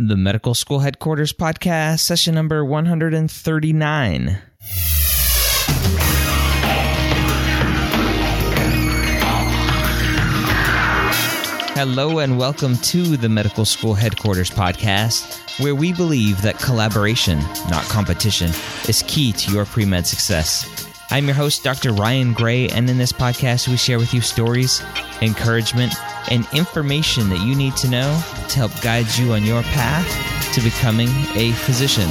The Medical School Headquarters Podcast, session number 139. Hello, and welcome to the Medical School Headquarters Podcast, where we believe that collaboration, not competition, is key to your pre med success. I'm your host, Dr. Ryan Gray, and in this podcast, we share with you stories, encouragement, and information that you need to know to help guide you on your path to becoming a physician.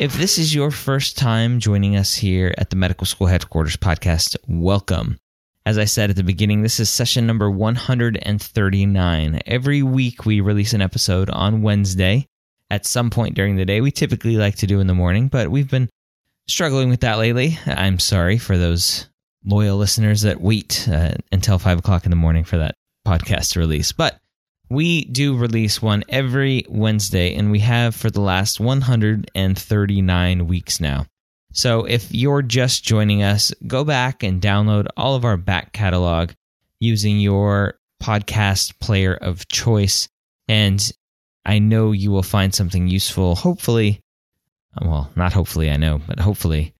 If this is your first time joining us here at the Medical School Headquarters podcast, welcome. As I said at the beginning, this is session number 139. Every week we release an episode on Wednesday at some point during the day. We typically like to do in the morning, but we've been struggling with that lately. I'm sorry for those loyal listeners that wait uh, until five o'clock in the morning for that podcast to release. But we do release one every Wednesday, and we have for the last 139 weeks now. So if you're just joining us, go back and download all of our back catalog using your podcast player of choice. And I know you will find something useful, hopefully, Uh, well, not hopefully, I know, but hopefully.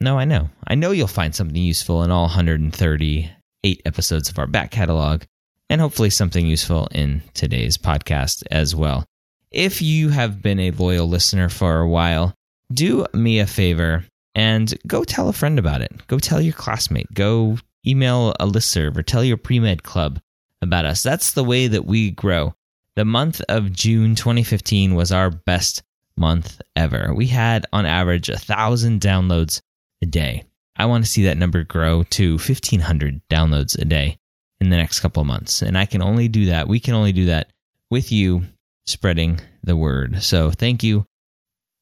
No, I know. I know you'll find something useful in all 138 episodes of our back catalog, and hopefully something useful in today's podcast as well. If you have been a loyal listener for a while, do me a favor and go tell a friend about it. Go tell your classmate. Go email a listserv or tell your pre med club about us. That's the way that we grow. The month of June 2015 was our best month ever. We had on average a thousand downloads a day. I want to see that number grow to 1500 downloads a day in the next couple of months. And I can only do that. We can only do that with you spreading the word. So thank you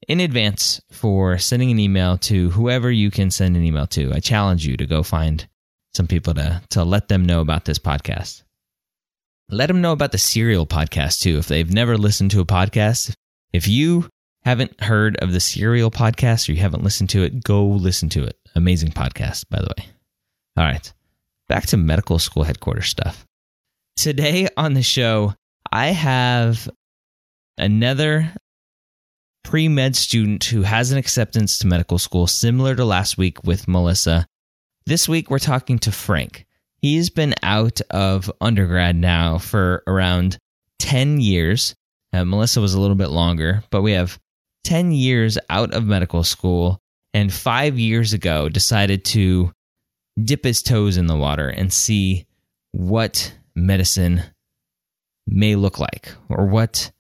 in advance for sending an email to whoever you can send an email to. I challenge you to go find some people to, to let them know about this podcast. Let them know about the Serial podcast too. If they've never listened to a podcast, if you haven't heard of the Serial podcast or you haven't listened to it, go listen to it. Amazing podcast, by the way. All right, back to medical school headquarters stuff. Today on the show, I have another pre med student who has an acceptance to medical school, similar to last week with Melissa. This week, we're talking to Frank. He's been out of undergrad now for around 10 years. Uh, Melissa was a little bit longer, but we have 10 years out of medical school and five years ago decided to dip his toes in the water and see what medicine may look like or what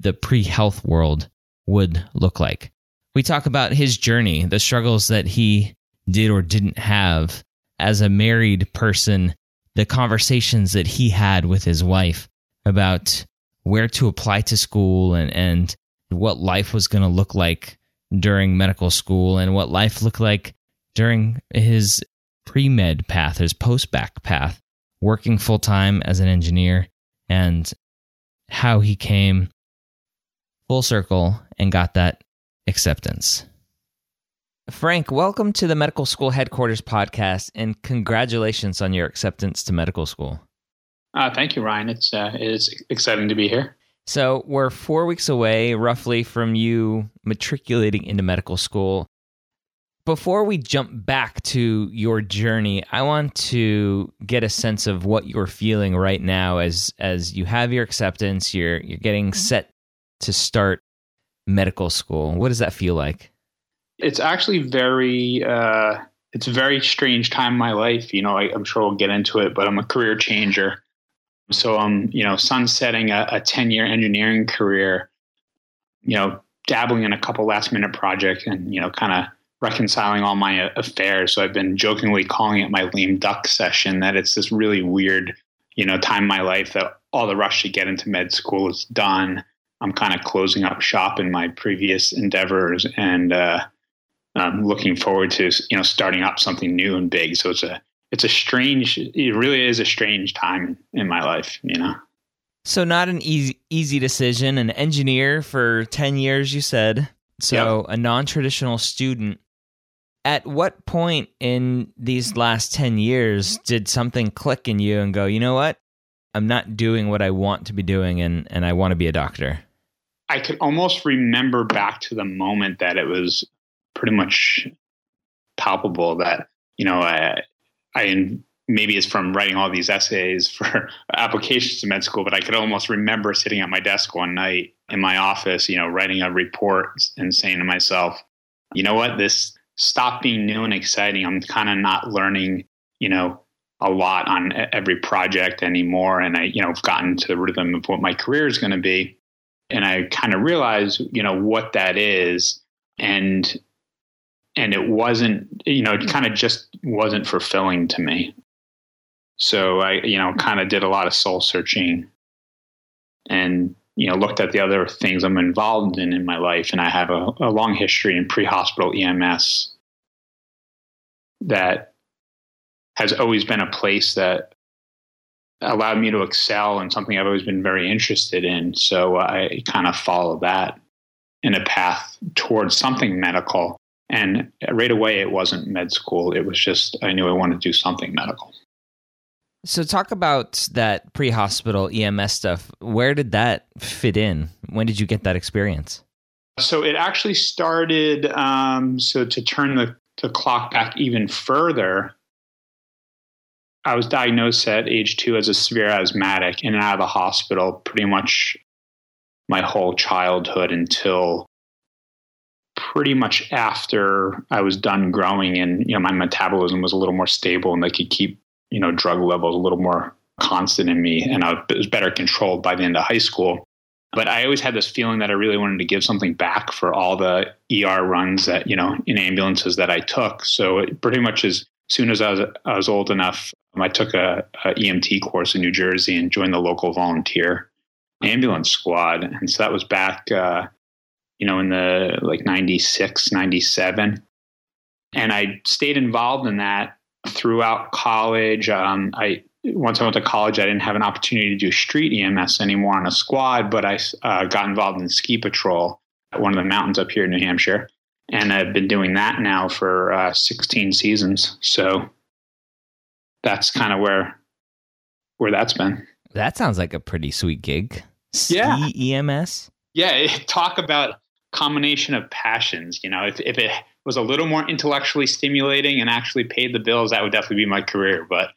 the pre health world would look like. We talk about his journey, the struggles that he did or didn't have as a married person, the conversations that he had with his wife about where to apply to school and, and what life was going to look like during medical school and what life looked like during his pre med path, his post bac path, working full time as an engineer, and how he came full circle and got that acceptance. Frank, welcome to the Medical School Headquarters podcast and congratulations on your acceptance to medical school. Uh, thank you, Ryan. It's uh, it's exciting to be here. So we're four weeks away, roughly, from you matriculating into medical school. Before we jump back to your journey, I want to get a sense of what you're feeling right now as as you have your acceptance. You're you're getting mm-hmm. set to start medical school. What does that feel like? It's actually very. Uh, it's a very strange time in my life. You know, I, I'm sure we'll get into it, but I'm a career changer so I'm, you know, sunsetting a, a 10 year engineering career, you know, dabbling in a couple last minute projects and, you know, kind of reconciling all my uh, affairs. So I've been jokingly calling it my lame duck session that it's this really weird, you know, time in my life that all the rush to get into med school is done. I'm kind of closing up shop in my previous endeavors and uh, I'm looking forward to you know starting up something new and big. So it's a it's a strange. It really is a strange time in my life. You know. So not an easy easy decision. An engineer for ten years, you said. So yep. a non traditional student. At what point in these last ten years did something click in you and go? You know what? I'm not doing what I want to be doing, and and I want to be a doctor. I could almost remember back to the moment that it was pretty much palpable that you know I, I maybe it's from writing all these essays for applications to med school, but I could almost remember sitting at my desk one night in my office, you know, writing a report and saying to myself, you know what, this stop being new and exciting. I'm kind of not learning, you know, a lot on every project anymore. And I, you know, I've gotten to the rhythm of what my career is going to be. And I kind of realized, you know, what that is. And and it wasn't you know it hmm. kind of just wasn't fulfilling to me. So i you know hmm. kind of did a lot of soul searching and you know looked at the other things i'm involved in in my life. And i have a, a long history in pre-hospital ems that has always been a place that allowed me to excel and something i've always been very interested in. So i kind of followed that in a path towards something medical and right away, it wasn't med school. It was just, I knew I wanted to do something medical. So, talk about that pre hospital EMS stuff. Where did that fit in? When did you get that experience? So, it actually started. Um, so, to turn the, the clock back even further, I was diagnosed at age two as a severe asthmatic in and out of the hospital pretty much my whole childhood until pretty much after I was done growing and you know my metabolism was a little more stable and they could keep you know drug levels a little more constant in me and I was better controlled by the end of high school. But I always had this feeling that I really wanted to give something back for all the ER runs that you know in ambulances that I took. So it pretty much as soon as I was I was old enough, I took a, a EMT course in New Jersey and joined the local volunteer ambulance squad. And so that was back. Uh, you know, in the like 96, 97. And I stayed involved in that throughout college. Um, I once I went to college, I didn't have an opportunity to do street EMS anymore on a squad, but I uh, got involved in ski patrol at one of the mountains up here in New Hampshire, and I've been doing that now for uh, 16 seasons. So that's kind of where where that's been. That sounds like a pretty sweet gig. Ski yeah. EMS. Yeah, talk about combination of passions. You know, if, if it was a little more intellectually stimulating and actually paid the bills, that would definitely be my career. But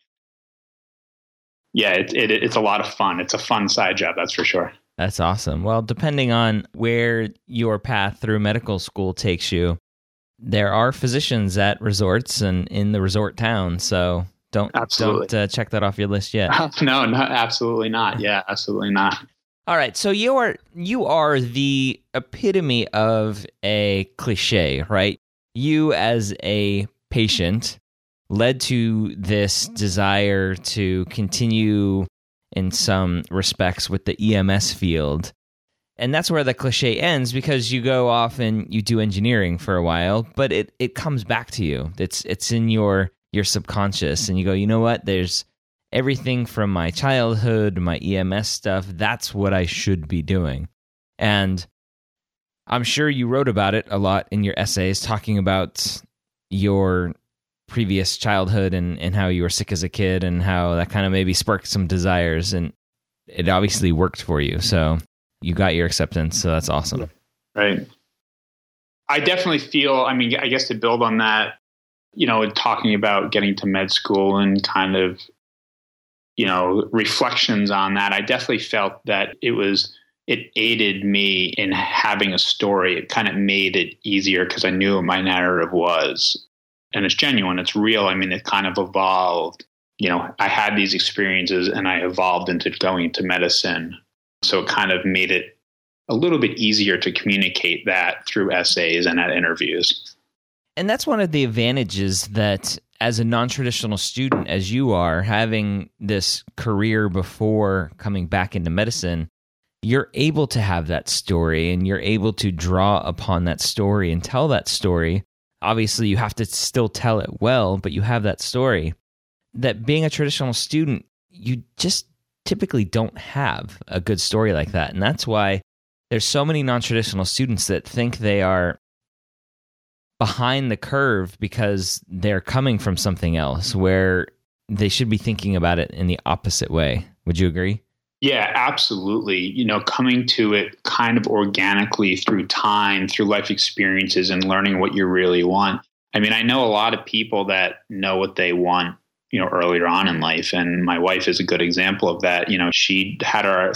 yeah, it, it, it's a lot of fun. It's a fun side job, that's for sure. That's awesome. Well, depending on where your path through medical school takes you, there are physicians at resorts and in the resort town. So don't absolutely. don't uh, check that off your list yet. no, no, absolutely not. Yeah, absolutely not. All right, so you are you are the epitome of a cliche, right? You as a patient led to this desire to continue in some respects with the EMS field. And that's where the cliche ends because you go off and you do engineering for a while, but it, it comes back to you. It's it's in your your subconscious and you go, you know what, there's everything from my childhood, my EMS stuff, that's what I should be doing. And I'm sure you wrote about it a lot in your essays, talking about your previous childhood and, and how you were sick as a kid and how that kind of maybe sparked some desires. And it obviously worked for you. So you got your acceptance. So that's awesome. Right. I definitely feel, I mean, I guess to build on that, you know, talking about getting to med school and kind of you know, reflections on that, I definitely felt that it was it aided me in having a story. It kind of made it easier because I knew what my narrative was. And it's genuine, it's real. I mean, it kind of evolved. You know, I had these experiences and I evolved into going into medicine. So it kind of made it a little bit easier to communicate that through essays and at interviews. And that's one of the advantages that as a non-traditional student as you are having this career before coming back into medicine you're able to have that story and you're able to draw upon that story and tell that story. Obviously, you have to still tell it well, but you have that story. That being a traditional student, you just typically don't have a good story like that. And that's why there's so many non traditional students that think they are behind the curve because they're coming from something else where they should be thinking about it in the opposite way. Would you agree? Yeah, absolutely. You know, coming to it kind of organically through time, through life experiences, and learning what you really want. I mean, I know a lot of people that know what they want, you know, earlier on in life. And my wife is a good example of that. You know, she had her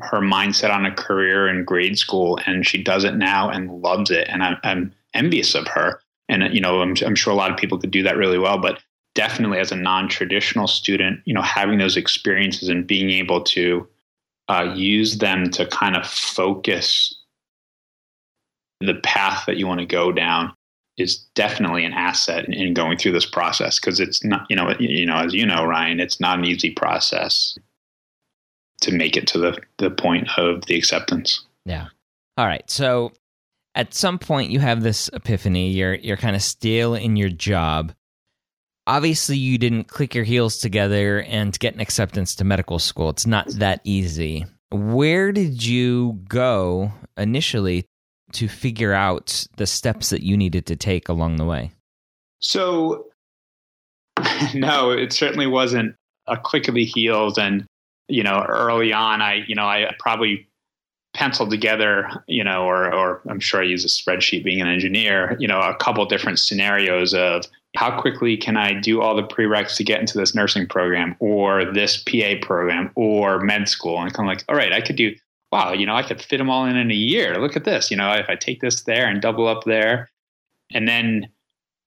her mindset on a career in grade school and she does it now and loves it. And I'm, I'm envious of her. And, you know, I'm, I'm sure a lot of people could do that really well, but definitely as a non-traditional student, you know, having those experiences and being able to uh, use them to kind of focus the path that you want to go down is definitely an asset in, in going through this process because it's not, you know, you know, as you know, Ryan, it's not an easy process to make it to the the point of the acceptance. Yeah. All right. So at some point you have this epiphany. You're you're kind of still in your job. Obviously, you didn't click your heels together and get an acceptance to medical school. It's not that easy. Where did you go initially to figure out the steps that you needed to take along the way? So, no, it certainly wasn't a click of the heels. And you know, early on, I, you know, I probably penciled together, you know, or, or I'm sure I use a spreadsheet being an engineer, you know, a couple different scenarios of how quickly can I do all the prereqs to get into this nursing program or this PA program or med school? And kind of like, all right, I could do, wow, you know, I could fit them all in in a year. Look at this, you know, if I take this there and double up there. And then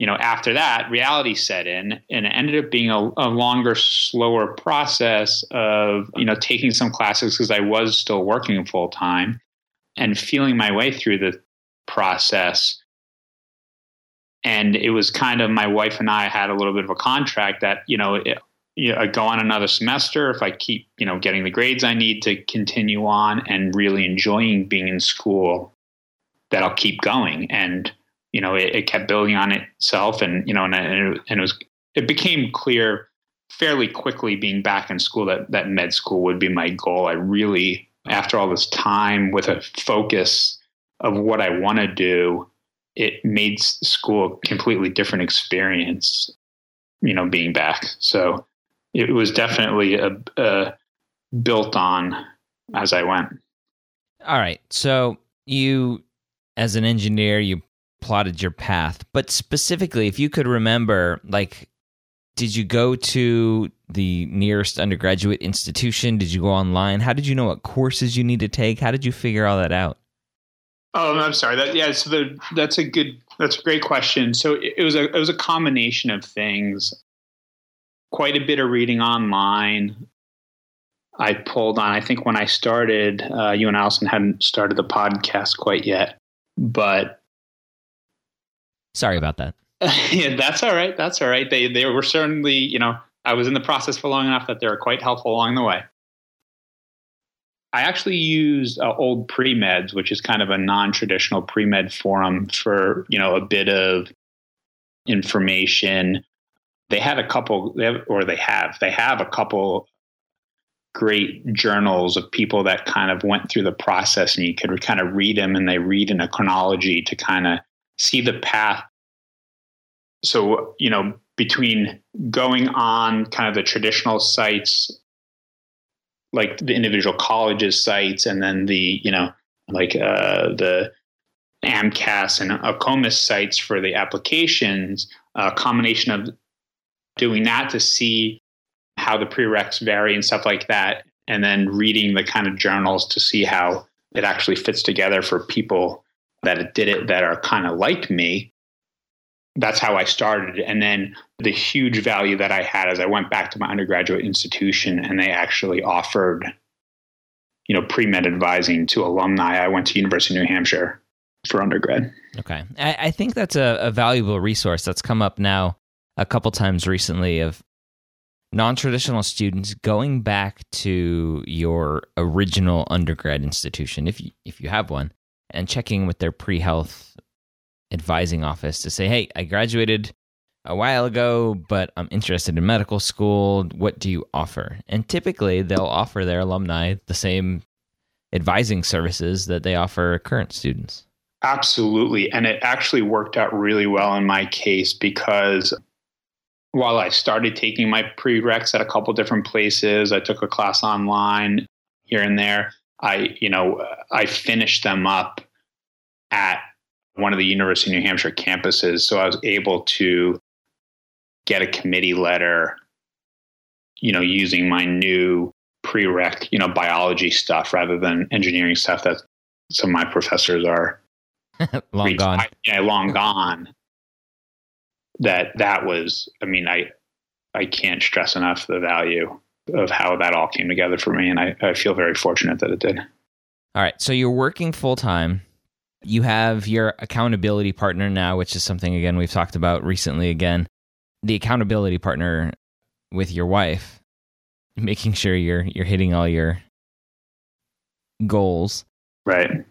you know, after that, reality set in, and it ended up being a, a longer, slower process of, you know, taking some classes because I was still working full time and feeling my way through the process. And it was kind of my wife and I had a little bit of a contract that, you know, it, you know, I go on another semester if I keep, you know, getting the grades I need to continue on and really enjoying being in school, that I'll keep going. And you know, it, it kept building on itself, and you know, and, and, it, and it was it became clear fairly quickly being back in school that that med school would be my goal. I really, after all this time with a focus of what I want to do, it made school a completely different experience. You know, being back, so it was definitely a, a built on as I went. All right, so you as an engineer, you plotted your path. But specifically, if you could remember, like, did you go to the nearest undergraduate institution? Did you go online? How did you know what courses you need to take? How did you figure all that out? Oh, I'm sorry. That yeah. So the, that's a good. That's a great question. So it, was a it was a combination of things. Quite a bit of reading online. I pulled on. I think when I started, uh, you and Allison hadn't started the podcast quite yet, but Sorry about that. yeah, that's all right. That's all right. They they were certainly, you know, I was in the process for long enough that they were quite helpful along the way. I actually used uh, old pre meds, which is kind of a non traditional pre med forum for you know a bit of information. They had a couple, they have, or they have, they have a couple great journals of people that kind of went through the process, and you could kind of read them, and they read in a chronology to kind of see the path. So, you know, between going on kind of the traditional sites, like the individual colleges sites, and then the, you know, like uh, the AMCAS and AACOMAS sites for the applications, a combination of doing that to see how the prereqs vary and stuff like that, and then reading the kind of journals to see how it actually fits together for people that did it that are kind of like me. That's how I started. And then the huge value that I had as I went back to my undergraduate institution and they actually offered, you know, pre med advising to alumni. I went to University of New Hampshire for undergrad. Okay. I, I think that's a, a valuable resource that's come up now a couple times recently of non traditional students going back to your original undergrad institution, if you, if you have one, and checking with their pre health advising office to say, hey, I graduated a while ago, but I'm interested in medical school. What do you offer? And typically, they'll offer their alumni the same advising services that they offer current students. Absolutely. And it actually worked out really well in my case because while I started taking my prereqs at a couple different places, I took a class online here and there. I, you know, I finished them up at one of the University of New Hampshire campuses. So I was able to get a committee letter, you know, using my new prereq, you know, biology stuff rather than engineering stuff that some of my professors are long gone. Yeah, long gone. That that was. I mean, I I can't stress enough the value of how that all came together for me, and I, I feel very fortunate that it did. All right, so you're working full time. You have your accountability partner now, which is something again we've talked about recently. Again, the accountability partner with your wife, making sure you're you're hitting all your goals. Right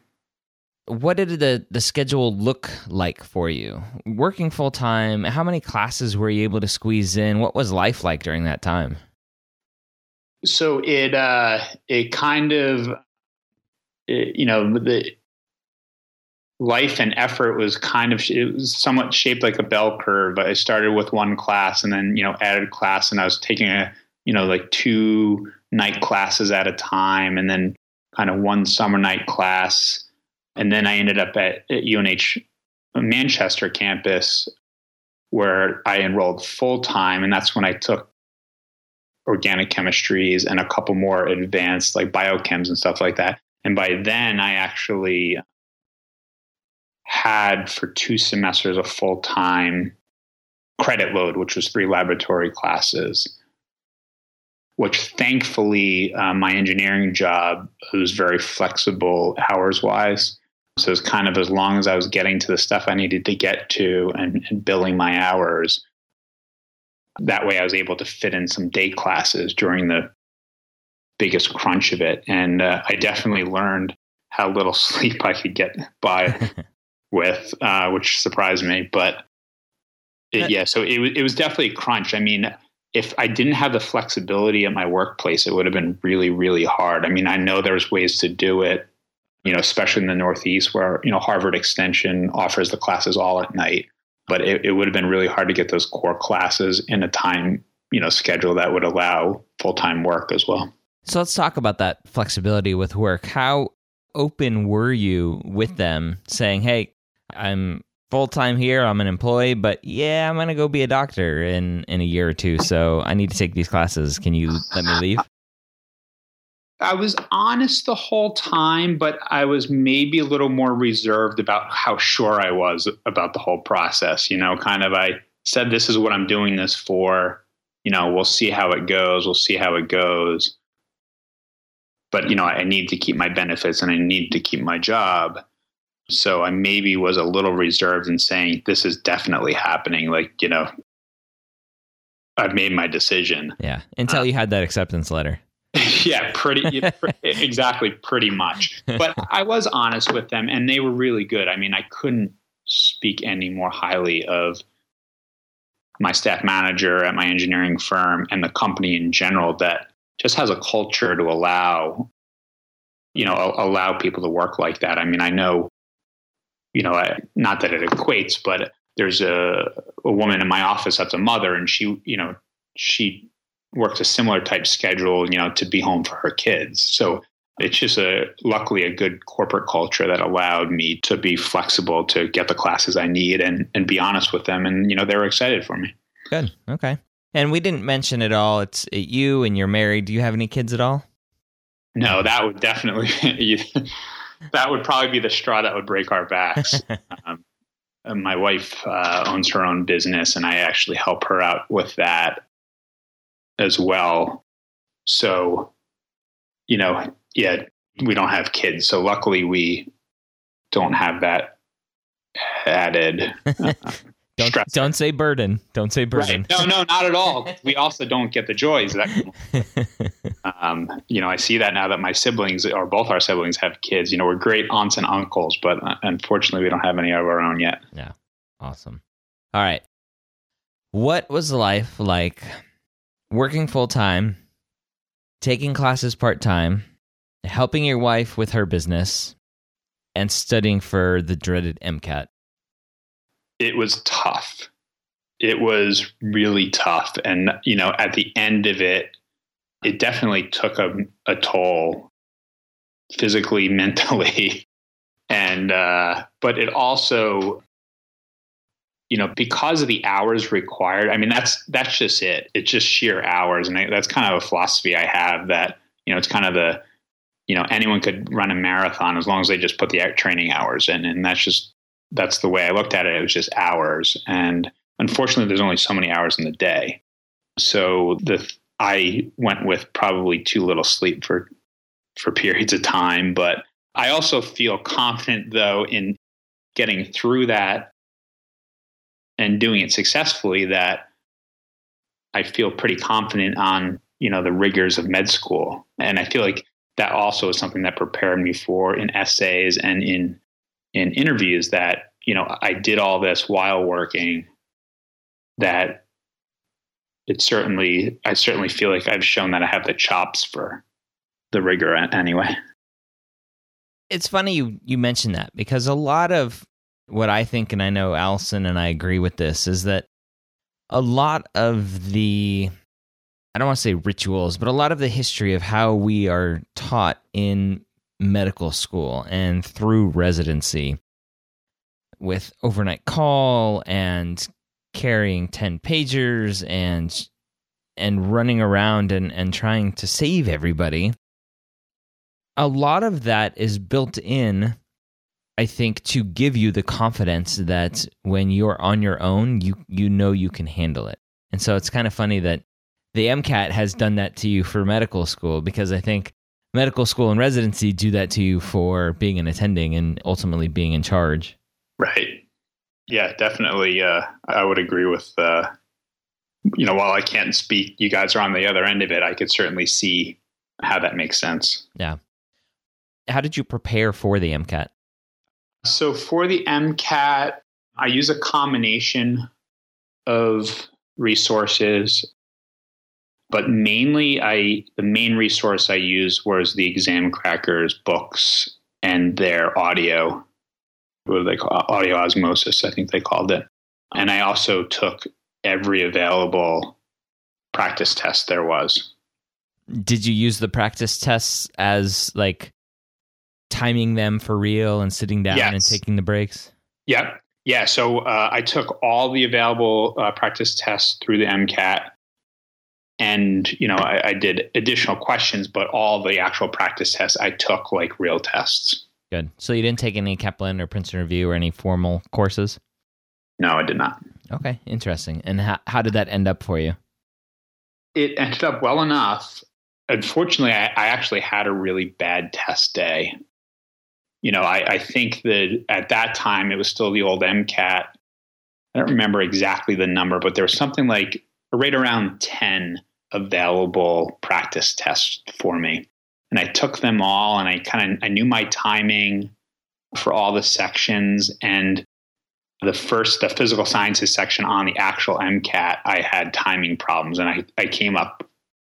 what did the the schedule look like for you working full time how many classes were you able to squeeze in what was life like during that time so it uh it kind of it, you know the life and effort was kind of it was somewhat shaped like a bell curve i started with one class and then you know added class and i was taking a you know like two night classes at a time and then kind of one summer night class and then I ended up at, at UNH Manchester campus where I enrolled full time. And that's when I took organic chemistries and a couple more advanced like biochems and stuff like that. And by then I actually had for two semesters a full time credit load, which was three laboratory classes, which thankfully uh, my engineering job was very flexible hours wise. So it's kind of as long as I was getting to the stuff I needed to get to and, and billing my hours, that way I was able to fit in some day classes during the biggest crunch of it. And uh, I definitely learned how little sleep I could get by with, uh, which surprised me. But it, yeah, so it, it was definitely a crunch. I mean, if I didn't have the flexibility at my workplace, it would have been really, really hard. I mean, I know there's ways to do it you know, especially in the Northeast where, you know, Harvard Extension offers the classes all at night. But it, it would have been really hard to get those core classes in a time, you know, schedule that would allow full time work as well. So let's talk about that flexibility with work. How open were you with them saying, hey, I'm full time here, I'm an employee, but yeah, I'm going to go be a doctor in, in a year or two. So I need to take these classes. Can you let me leave? I was honest the whole time, but I was maybe a little more reserved about how sure I was about the whole process. You know, kind of I said, this is what I'm doing this for. You know, we'll see how it goes. We'll see how it goes. But, you know, I need to keep my benefits and I need to keep my job. So I maybe was a little reserved in saying, this is definitely happening. Like, you know, I've made my decision. Yeah. Until uh, you had that acceptance letter. yeah, pretty exactly, pretty much. But I was honest with them, and they were really good. I mean, I couldn't speak any more highly of my staff manager at my engineering firm and the company in general that just has a culture to allow you know allow people to work like that i mean i know you know not that it equates but there's a, a woman in my office that's a mother and she you know she works a similar type schedule, you know, to be home for her kids. So it's just a luckily a good corporate culture that allowed me to be flexible to get the classes I need and and be honest with them and you know they were excited for me. Good. Okay. And we didn't mention it all. It's you and you're married. Do you have any kids at all? No, that would definitely that would probably be the straw that would break our backs. um, my wife uh, owns her own business, and I actually help her out with that as well. So, you know, yeah, we don't have kids. So luckily we don't have that added. don't, stress. Don't say burden. Don't say burden. Right. No, no, not at all. We also don't get the joys that. um, you know, I see that now that my siblings or both our siblings have kids. You know, we're great aunts and uncles, but uh, unfortunately, we don't have any of our own yet. Yeah, awesome. All right, what was life like working full time, taking classes part time, helping your wife with her business, and studying for the dreaded MCAT? It was tough. It was really tough. And, you know, at the end of it, it definitely took a, a toll physically, mentally. And, uh, but it also, you know, because of the hours required, I mean, that's, that's just it. It's just sheer hours. And I, that's kind of a philosophy I have that, you know, it's kind of the, you know, anyone could run a marathon as long as they just put the training hours in. And that's just, that's the way I looked at it. It was just hours. And unfortunately, there's only so many hours in the day. So the, I went with probably too little sleep for, for periods of time, but I also feel confident though in getting through that and doing it successfully that I feel pretty confident on, you know, the rigors of med school. And I feel like that also is something that prepared me for in essays and in in interviews that you know I did all this while working that it certainly I certainly feel like I've shown that I have the chops for the rigor anyway. It's funny you you mentioned that because a lot of what I think and I know Allison and I agree with this is that a lot of the I don't want to say rituals, but a lot of the history of how we are taught in medical school and through residency with overnight call and carrying 10 pagers and and running around and, and trying to save everybody a lot of that is built in i think to give you the confidence that when you're on your own you you know you can handle it and so it's kind of funny that the MCAT has done that to you for medical school because I think medical school and residency do that to you for being an attending and ultimately being in charge. Right. Yeah, definitely. Uh, I would agree with, uh, you know, while I can't speak, you guys are on the other end of it. I could certainly see how that makes sense. Yeah. How did you prepare for the MCAT? So for the MCAT, I use a combination of resources but mainly I the main resource I used was the Examkrackers books and their audio. What do they call audio osmosis? I think they called it. And I also took every available practice test there was. Did you use the practice tests as like timing them for real and sitting down yes. and taking the breaks? Yep. Yeah. So uh, I took all the available uh, practice tests through the MCAT and you know I, I, did additional questions but all the actual practice tests i took like real tests good so you didn't take any kaplan or princeton review or any formal courses no i did not okay interesting and how, how did that end up for you it ended up well enough unfortunately I, I actually had a really bad test day you know I, I think that at that time it was still the old mcat i don't remember exactly the number but there was something like right around 10 available practice tests for me. And I took them all and I kind of I knew my timing for all the sections. And the first the physical sciences section on the actual MCAT I had timing problems and I, I came up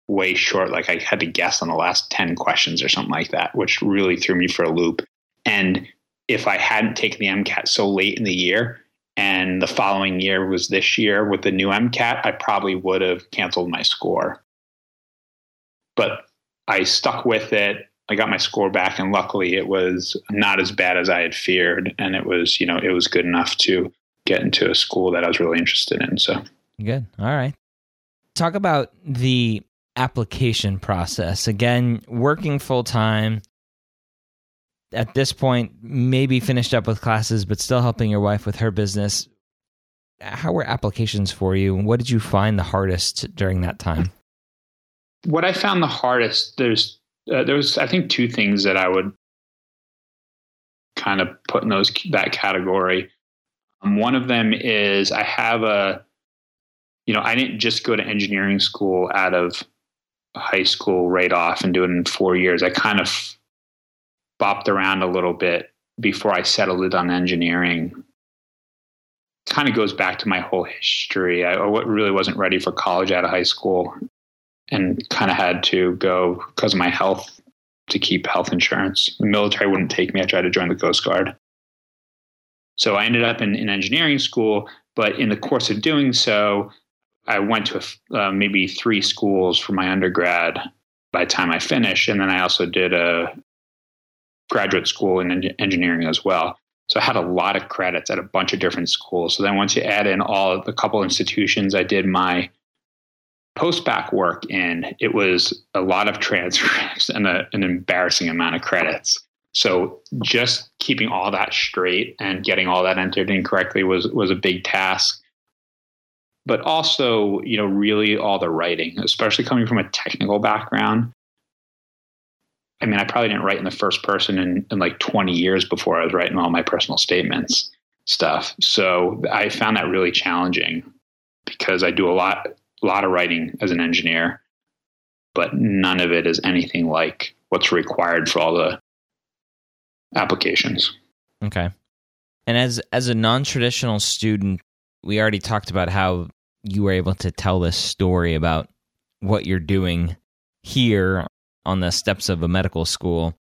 way short. Like I had to guess on the last 10 questions or something like that which really threw me for a loop and if I hadn't taken the MCAT so late in the year and the following year was this year with the new MCAT, I probably would have canceled my score. But I stuck with it. I got my score back, and luckily it was not as bad as I had feared. And it was, you know, it was good enough to get into a school that I was really interested in. So good. All right. Talk about the application process. Again, working full time, at this point maybe finished up with classes but still helping your wife with her business how were applications for you? What did you find the hardest during that time? What i found the hardest there's uh, there was i think two things that i would kind of put in those that category. Um, one of them is I have a, you know, I didn't just go to engineering school out of high school right off and do it in four years. I kind of bopped around a little bit before I settled it on engineering. Kind of goes back to my whole history. I really wasn't ready for college out of high school and kind of had to go because of my health to keep health insurance. The military wouldn't take me. I tried to join the Coast Guard. So I ended up in, in engineering school, but in the course of doing so, I went to uh, maybe three schools for my undergrad by the time I finished. And then I also did a graduate school in engineering as well. So I had a lot of credits at a bunch of different schools. So then once you add in all the couple institutions I did my post-bac work in, it was a lot of transcripts and a, an embarrassing amount of credits. So just keeping all that straight and getting all that entered in correctly was was a big task. But also, you know, really all the writing, especially coming from a technical background. I mean, I probably didn't write in the first person in, in like 20 years before I was writing all my personal statements stuff. So I found that really challenging because I do a lot a lot of writing as an engineer, but none of it is anything like what's required for all the applications. Okay. And as as a non-traditional student, we already talked about how you were able to tell this story about what you're doing here on the steps of a medical school.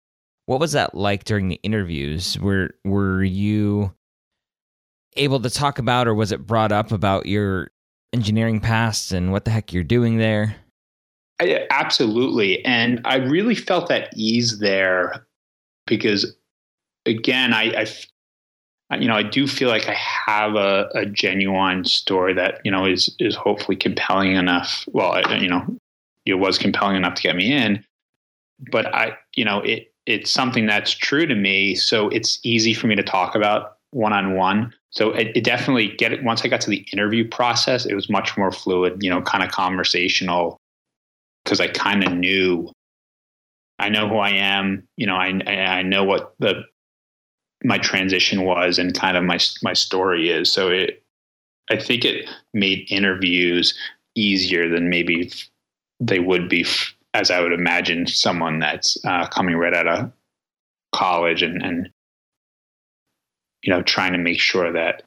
What was that like during the interviews? Were were you able to talk about or was it brought up about your engineering past and what the heck you're doing there? I, absolutely. And I really felt at ease there because again, I, I, you know, I do feel like I have a, a genuine story that you know is is hopefully compelling enough. Well, you know, it was compelling enough to get me in, but I, you know, it it's something that's true to me, so it's easy for me to talk about one on one. So it, it, definitely get it. Once I got to the interview process, it was much more fluid, you know, kind of conversational because I kind of knew I know who I am. You know, I I know what the my transition was and kind of my my story is. So it, I think it made interviews easier than maybe they would be, as I would imagine someone that's uh, coming right out of college and, and you know trying to make sure that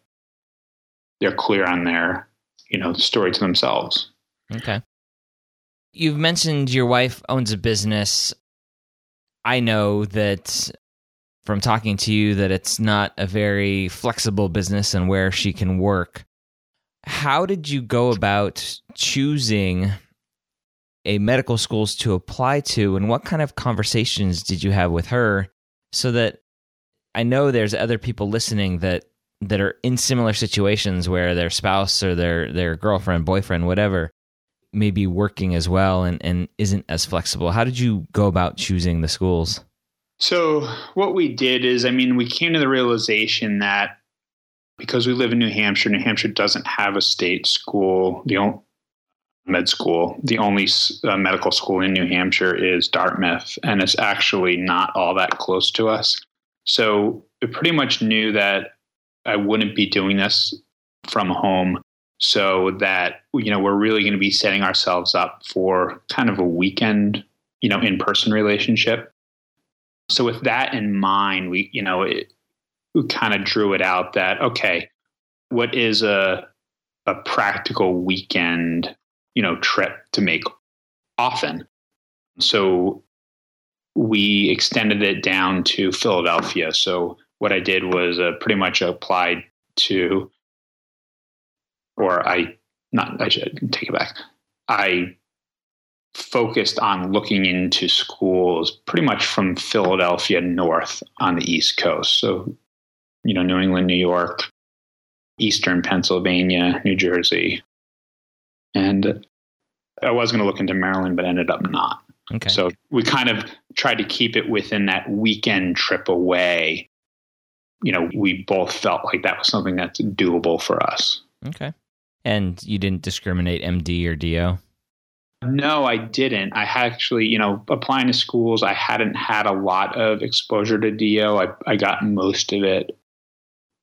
they're clear on their you know story to themselves. Okay. You've mentioned your wife owns a business. I know that from talking to you that it's not a very flexible business and where she can work. How did you go about choosing a medical schools to apply to and what kind of conversations did you have with her so that I know there's other people listening that that are in similar situations where their spouse or their their girlfriend, boyfriend, whatever may be working as well and, and isn't as flexible. How did you go about choosing the schools? So, what we did is, I mean, we came to the realization that because we live in New Hampshire, New Hampshire doesn't have a state school, the only med school. The only uh, medical school in New Hampshire is Dartmouth, and it's actually not all that close to us. So, we pretty much knew that I wouldn't be doing this from home so that you know we're really going to be setting ourselves up for kind of a weekend you know in-person relationship so with that in mind, we you know it, we kind of drew it out that okay, what is a a practical weekend you know trip to make often? So we extended it down to Philadelphia. So what I did was uh, pretty much applied to, or I not I should take it back. I focused on looking into schools pretty much from Philadelphia north on the East Coast. So, you know, New England, New York, Eastern Pennsylvania, New Jersey. And I was going to look into Maryland, but ended up not. Okay. So we kind of tried to keep it within that weekend trip away. You know, we both felt like that was something that's doable for us. Okay. And you didn't discriminate MD or DO? No, I didn't. I actually, you know, applying to schools, I hadn't had a lot of exposure to DO. I, I got most of it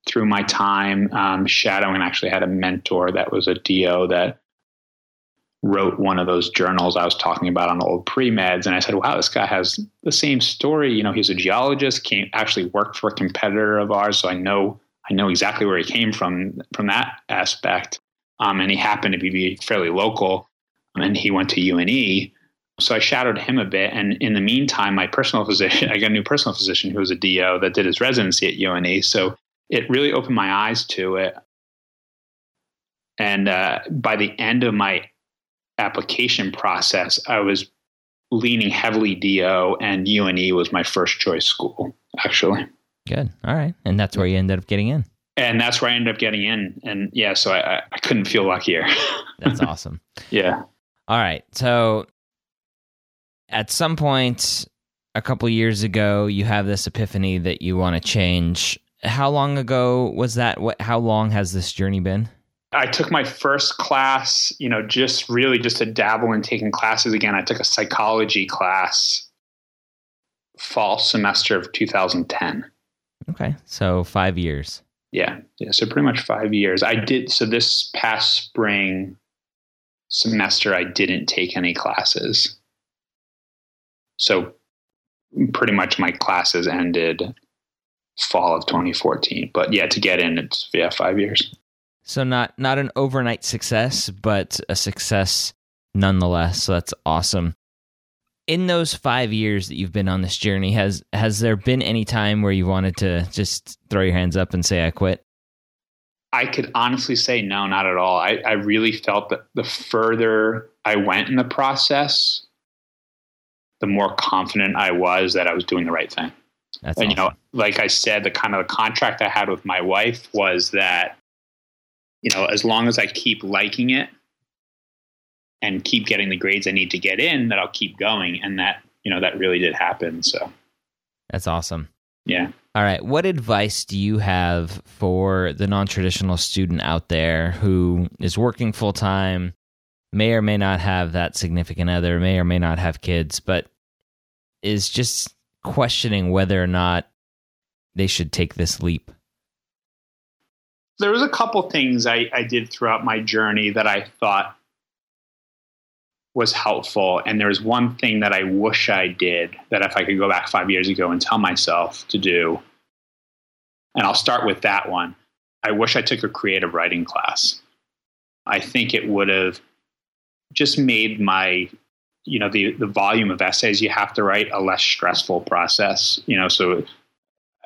through my time um, shadowing, I actually had a mentor that was a DO that wrote one of those journals I was talking about on old pre meds. And I said, wow, this guy has the same story. You know, he's a geologist, came actually worked for a competitor of ours. So I know, I know exactly where he came from, from that aspect. Um, and he happened to be fairly local and he went to UNE. So I shadowed him a bit. And in the meantime, my personal physician, I got a new personal physician who was a DO that did his residency at UNE. So it really opened my eyes to it. And uh, by the end of my application process, I was leaning heavily DO, and UNE was my first choice school, actually. Good. All right. And that's where you ended up getting in. And that's where I ended up getting in. And yeah, so I, I couldn't feel luckier. that's awesome. Yeah. All right. So at some point a couple years ago, you have this epiphany that you want to change. How long ago was that? What how long has this journey been? I took my first class, you know, just really just to dabble in taking classes again. I took a psychology class fall semester of 2010. Okay. So 5 years. Yeah. Yeah, so pretty much 5 years. I did so this past spring semester I didn't take any classes. So pretty much my classes ended fall of 2014. But yeah, to get in it's yeah, 5 years. So not not an overnight success, but a success nonetheless. So that's awesome. In those five years that you've been on this journey, has has there been any time where you wanted to just throw your hands up and say I quit? I could honestly say no, not at all. I, I really felt that the further I went in the process, the more confident I was that I was doing the right thing. That's and awesome. you know, like I said, the kind of the contract I had with my wife was that you know, as long as I keep liking it and keep getting the grades I need to get in, that I'll keep going. And that, you know, that really did happen. So that's awesome. Yeah. All right. What advice do you have for the non traditional student out there who is working full time, may or may not have that significant other, may or may not have kids, but is just questioning whether or not they should take this leap? There was a couple things I, I did throughout my journey that I thought was helpful. And there was one thing that I wish I did that if I could go back five years ago and tell myself to do, and I'll start with that one. I wish I took a creative writing class. I think it would have just made my, you know, the the volume of essays you have to write a less stressful process. You know, so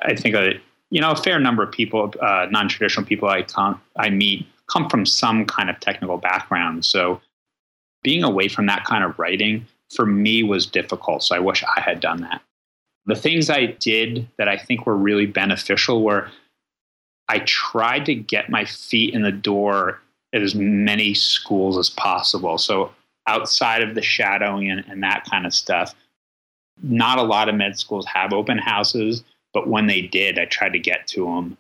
I think that you know, a fair number of people, uh, non-traditional people I come, I meet, come from some kind of technical background. So, being away from that kind of writing for me was difficult. So, I wish I had done that. The things I did that I think were really beneficial were I tried to get my feet in the door at as many schools as possible. So, outside of the shadowing and, and that kind of stuff, not a lot of med schools have open houses but when they did, I tried to get to them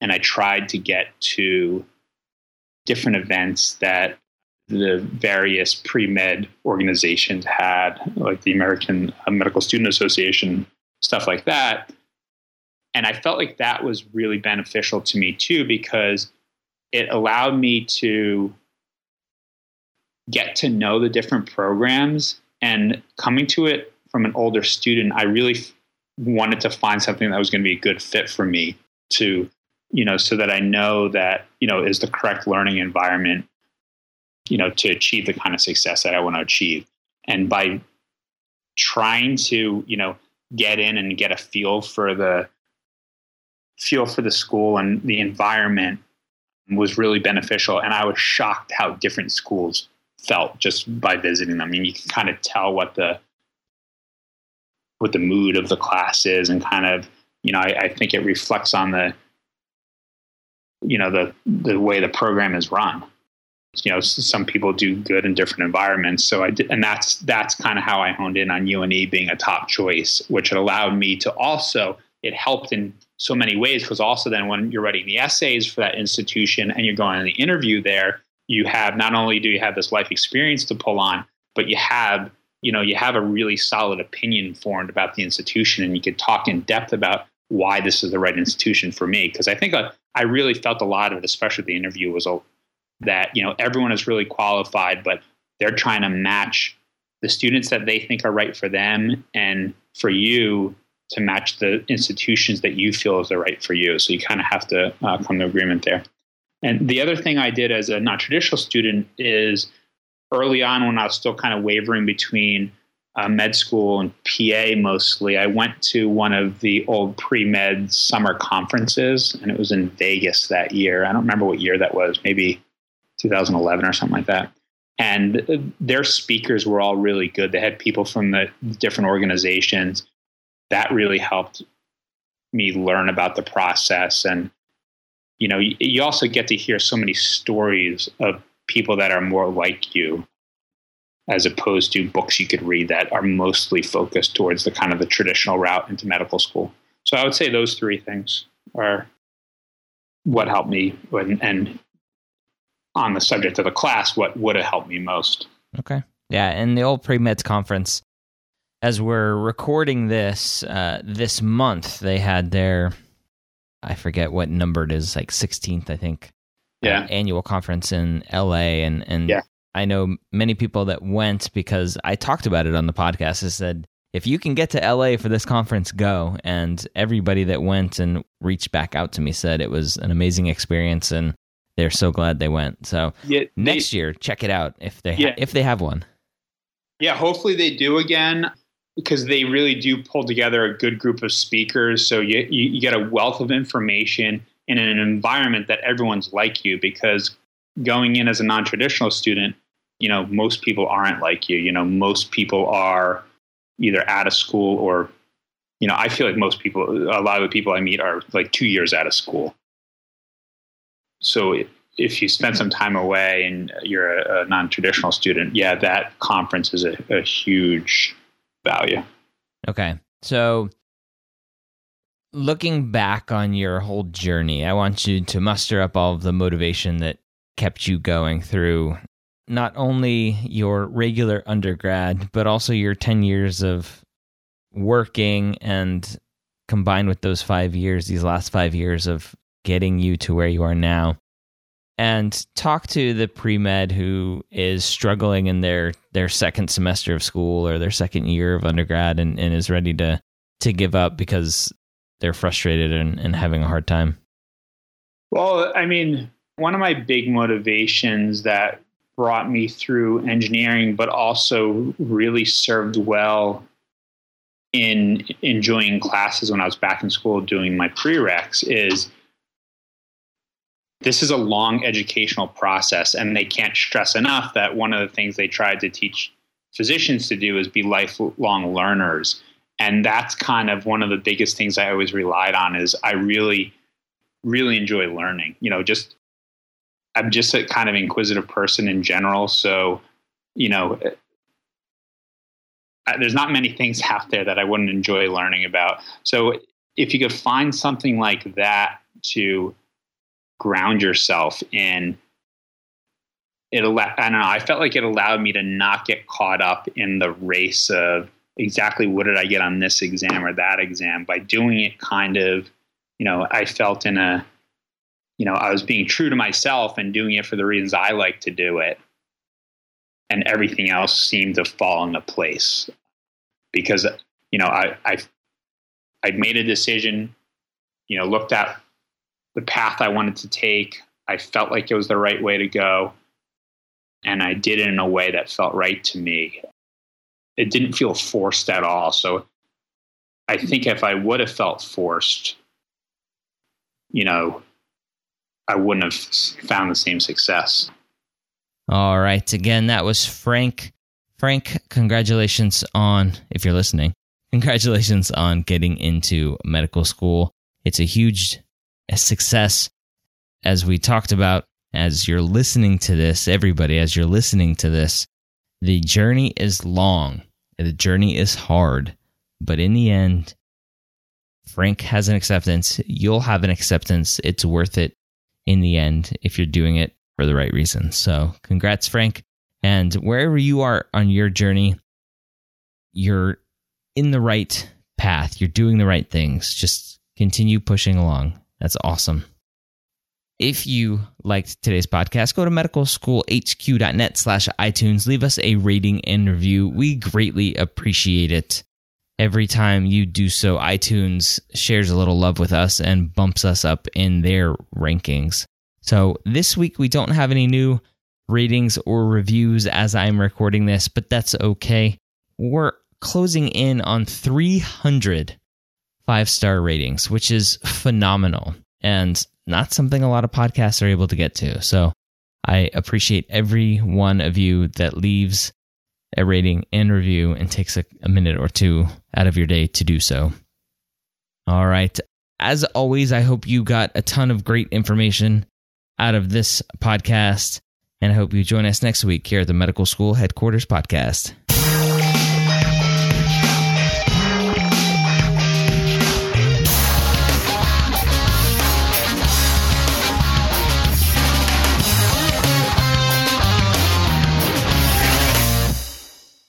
and I tried to get to different events that the various pre med organizations had, like the American uh, Medical Student Association, stuff like that. And I felt like that was really beneficial to me too, because it allowed me to get to know the different programs. And coming to it from an older student, I really wanted to find something that was going to be a good fit for me to, you know, so that I know that, you know, is the correct learning environment, you know, to achieve the kind of success that I want to achieve. And by trying to, you know, get in and get a feel for the feel for the school and the environment was really beneficial. And I was shocked how different schools felt just by visiting them. I mean, you can kind of tell what the what the mood of the class is and kind of you know I, I, think it reflects on the you know the the way the program is run. You know some people do good in different environments. So i did, and that's that's kind of how i honed in on une being a top choice which allowed me to also it helped in so many ways because also then when you're writing the essays for that institution and you're going on the interview there you have not only do you have this life experience to pull on but you have you know you have a really solid opinion formed about the institution and you could talk in depth about why this is the right institution for me. Because I think uh, I really felt a lot of it, especially the interview, was a, that you know everyone is really qualified, but they're trying to match the students that they think are right for them and for you to match the institutions that you feel is the right for you. So you kind of have to uh, come to agreement there. And the other thing I did as a non traditional student is early on when I was still kind of wavering between uh, med school and PA mostly, I went to one of the old pre med summer conferences, and it was in Vegas that year. I don't remember what year that was, maybe 2011 or something like that. And their speakers were all really good. They had people from the different organizations. That really helped me learn about the process. And, you know, you also get to hear so many stories of people that are more like you as opposed to books you could read that are mostly focused towards the kind of the traditional route into medical school. So I would say those three things are what helped me when, and on the subject of the class, what would have helped me most. Okay. Yeah. And the old pre meds conference, as we're recording this uh, this month, they had their, I forget what number it is, like 16th, I think. Yeah. Uh, annual conference in LA. And, and yeah. I know many people that went because I talked about it on the podcast. I said, if you can get to LA for this conference, go. And everybody that went and reached back out to me said it was an amazing experience and they're so glad they went. So yeah, next year, check it out if they ha- if they have one. Yeah, hopefully they do again because they really do pull together a good group of speakers. So you, you, you get a wealth of information in an environment that everyone's like you because going in as a non-traditional student you know, most people aren't like you. You know, most people are either out of school or, you know, I feel like most people, a lot of the people I meet are like two years out of school. So if you spend some time away and you're a, a non traditional student, yeah, that conference is a, a huge value. Okay. So looking back on your whole journey, I want you to muster up all of the motivation that kept you going through not only your regular undergrad, but also your 10 years of working and combined with those five years, these last five years of getting you to where you are now. And talk to the pre med who is struggling in their, their second semester of school or their second year of undergrad and, and is ready to, to give up because they're frustrated and, and having a hard time. Well, I mean, one of my big motivations that brought me through engineering, but also really served well in enjoying classes when I was back in school doing my prereqs is this is a long educational process and they can't stress enough that one of the things they tried to teach physicians to do is be lifelong learners and that's kind of one of the biggest things i always relied on is i really really enjoy learning you know just I'm just a kind of inquisitive person in general. So, you know, there's not many things out there that I wouldn't enjoy learning about. So, if you could find something like that to ground yourself in, it I don't know. I felt like it allowed me to not get caught up in the race of exactly what did I get on this exam or that exam. By doing it, kind of, you know, I felt in a you know, I was being true to myself and doing it for the reasons I like to do it. And everything else seemed to fall into place because, you know, I, I, I'd made a decision, you know, looked at the path I wanted to take. I felt like it was the right way to go. And I did it in a way that felt right to me. It didn't feel forced at all. So I think if I would have felt forced, you know, I wouldn't have found the same success. All right. Again, that was Frank. Frank, congratulations on, if you're listening, congratulations on getting into medical school. It's a huge success. As we talked about, as you're listening to this, everybody, as you're listening to this, the journey is long, the journey is hard, but in the end, Frank has an acceptance. You'll have an acceptance. It's worth it in the end if you're doing it for the right reasons. So, congrats, Frank. And wherever you are on your journey, you're in the right path. You're doing the right things. Just Continue pushing along. That's awesome. If you liked today's podcast, go to medicalschoolhq.net slash iTunes. Leave us a rating and review. We greatly appreciate it. Every time you do so, iTunes shares a little love with us and bumps us up in their rankings. So this week we don't have any new ratings or reviews as I'm recording this, but that's okay. We're closing in on 300 five star ratings, which is phenomenal and not something a lot of podcasts are able to get to. So I appreciate every one of you that leaves a rating and review and takes a, a minute or two out of your day to do so. All right. As always, I hope you got a ton of great information out of this podcast. And I hope you join us next week here at the Medical School Headquarters Podcast.